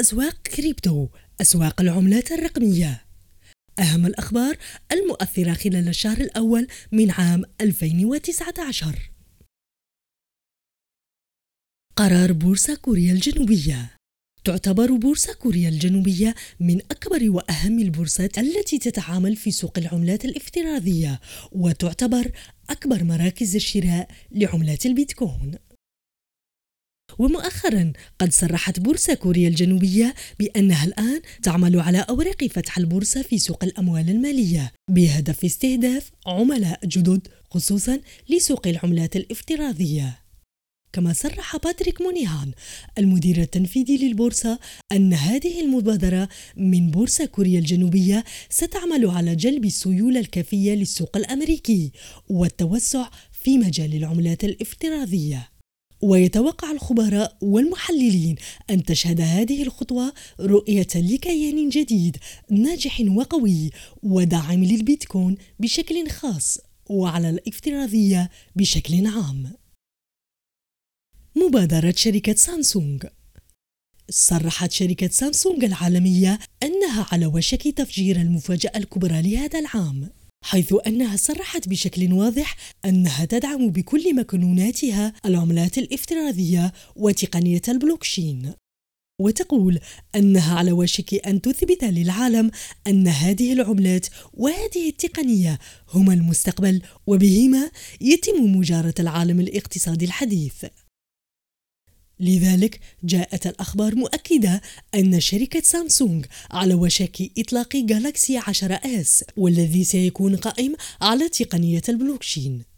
أسواق كريبتو أسواق العملات الرقمية. أهم الأخبار المؤثرة خلال الشهر الأول من عام 2019 قرار بورصة كوريا الجنوبية. تعتبر بورصة كوريا الجنوبية من أكبر وأهم البورصات التي تتعامل في سوق العملات الافتراضية وتعتبر أكبر مراكز الشراء لعملات البيتكوين. ومؤخرا قد صرحت بورصة كوريا الجنوبية بأنها الآن تعمل على أوراق فتح البورصة في سوق الأموال المالية بهدف استهداف عملاء جدد خصوصا لسوق العملات الافتراضية. كما صرح باتريك مونيهان المدير التنفيذي للبورصة أن هذه المبادرة من بورصة كوريا الجنوبية ستعمل على جلب السيولة الكافية للسوق الأمريكي والتوسع في مجال العملات الافتراضية. ويتوقع الخبراء والمحللين أن تشهد هذه الخطوة رؤية لكيان جديد ناجح وقوي وداعم للبيتكوين بشكل خاص وعلى الافتراضية بشكل عام. مبادرة شركة سامسونج. صرحت شركة سامسونج العالمية أنها على وشك تفجير المفاجأة الكبرى لهذا العام. حيث أنها صرحت بشكل واضح أنها تدعم بكل مكنوناتها العملات الافتراضية وتقنية البلوكشين وتقول أنها على وشك أن تثبت للعالم أن هذه العملات وهذه التقنية هما المستقبل وبهما يتم مجارة العالم الاقتصادي الحديث. لذلك جاءت الأخبار مؤكدة أن شركة سامسونج على وشك إطلاق جالاكسي 10 آس والذي سيكون قائم على تقنية البلوكشين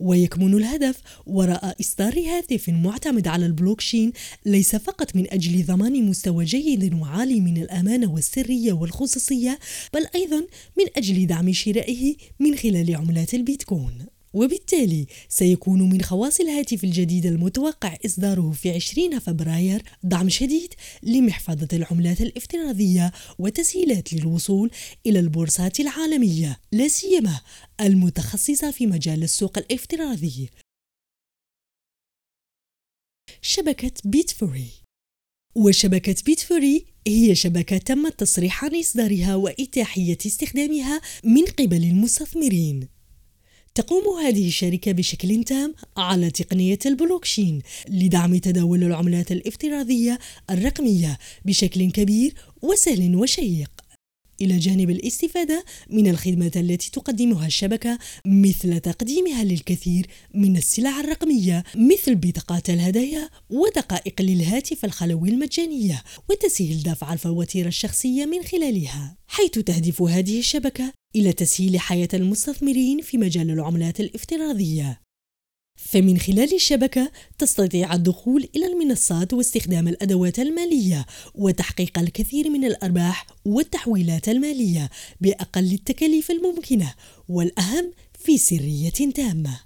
ويكمن الهدف وراء إصدار هاتف معتمد على البلوكشين ليس فقط من أجل ضمان مستوى جيد وعالي من الأمانة والسرية والخصوصية بل أيضا من أجل دعم شرائه من خلال عملات البيتكوين. وبالتالي سيكون من خواص الهاتف الجديد المتوقع إصداره في 20 فبراير دعم شديد لمحفظة العملات الافتراضية وتسهيلات للوصول إلى البورصات العالمية لا سيما المتخصصة في مجال السوق الافتراضي. شبكة بيتفوري. وشبكة بيتفوري هي شبكة تم التصريح عن إصدارها وإتاحية استخدامها من قبل المستثمرين. تقوم هذه الشركة بشكل تام على تقنية البلوكشين لدعم تداول العملات الافتراضية الرقمية بشكل كبير وسهل وشيق. إلى جانب الاستفادة من الخدمات التي تقدمها الشبكة مثل تقديمها للكثير من السلع الرقمية مثل بطاقات الهدايا ودقائق للهاتف الخلوي المجانية وتسهيل دفع الفواتير الشخصية من خلالها. حيث تهدف هذه الشبكة إلى تسهيل حياة المستثمرين في مجال العملات الافتراضية فمن خلال الشبكة تستطيع الدخول إلى المنصات واستخدام الأدوات المالية وتحقيق الكثير من الأرباح والتحويلات المالية بأقل التكاليف الممكنة والأهم في سرية تامة.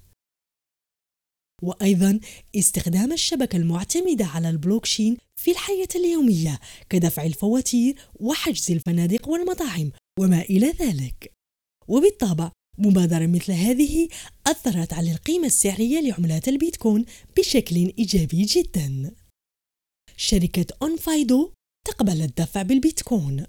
وأيضا استخدام الشبكة المعتمدة على البلوكشين في الحياة اليومية كدفع الفواتير وحجز الفنادق والمطاعم وما إلى ذلك. وبالطبع مبادرة مثل هذه أثرت على القيمة السعرية لعملات البيتكوين بشكل إيجابي جدا. شركة أونفايدو تقبل الدفع بالبيتكوين.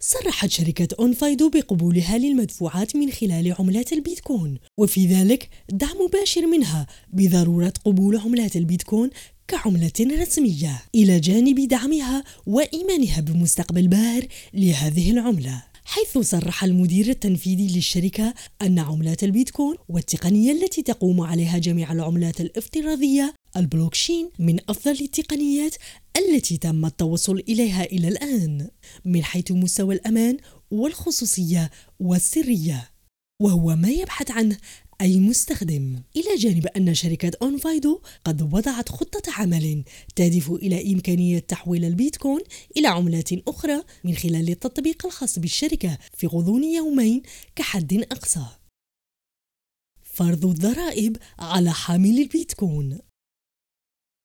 صرحت شركة أونفايدو بقبولها للمدفوعات من خلال عملات البيتكوين وفي ذلك دعم مباشر منها بضرورة قبول عملات البيتكوين كعملة رسمية إلى جانب دعمها وإيمانها بمستقبل باهر لهذه العملة. حيث صرح المدير التنفيذي للشركة أن عملات البيتكوين والتقنية التي تقوم عليها جميع العملات الافتراضية البلوكشين من أفضل التقنيات التي تم التوصل إليها إلى الآن من حيث مستوى الأمان والخصوصية والسرية. وهو ما يبحث عنه أي مستخدم إلى جانب أن شركة أونفايدو قد وضعت خطة عمل تهدف إلى إمكانية تحويل البيتكوين إلى عملات أخرى من خلال التطبيق الخاص بالشركة في غضون يومين كحد أقصى. فرض الضرائب على حامل البيتكوين.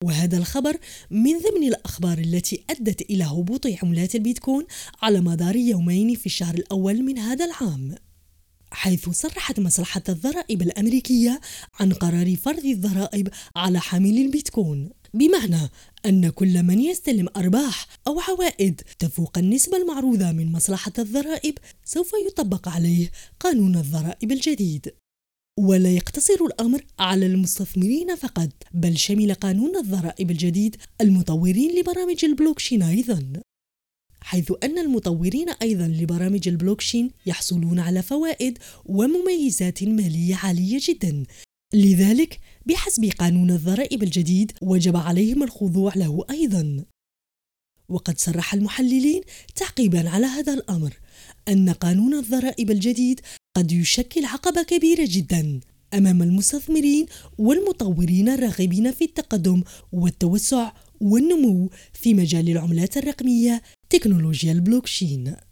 وهذا الخبر من ضمن الأخبار التي أدت إلى هبوط عملات البيتكوين على مدار يومين في الشهر الأول من هذا العام. حيث صرحت مصلحة الضرائب الأمريكية عن قرار فرض الضرائب على حامل البيتكوين بمعنى أن كل من يستلم أرباح أو عوائد تفوق النسبة المعروضة من مصلحة الضرائب سوف يطبق عليه قانون الضرائب الجديد. ولا يقتصر الأمر على المستثمرين فقط بل شمل قانون الضرائب الجديد المطورين لبرامج البلوكشين أيضا. حيث أن المطورين أيضا لبرامج البلوكشين يحصلون على فوائد ومميزات مالية عالية جدا. لذلك بحسب قانون الضرائب الجديد وجب عليهم الخضوع له أيضا. وقد صرح المحللين تعقيبا على هذا الأمر أن قانون الضرائب الجديد قد يشكل عقبة كبيرة جدا أمام المستثمرين والمطورين الراغبين في التقدم والتوسع والنمو في مجال العملات الرقمية تكنولوجيا البلوكشين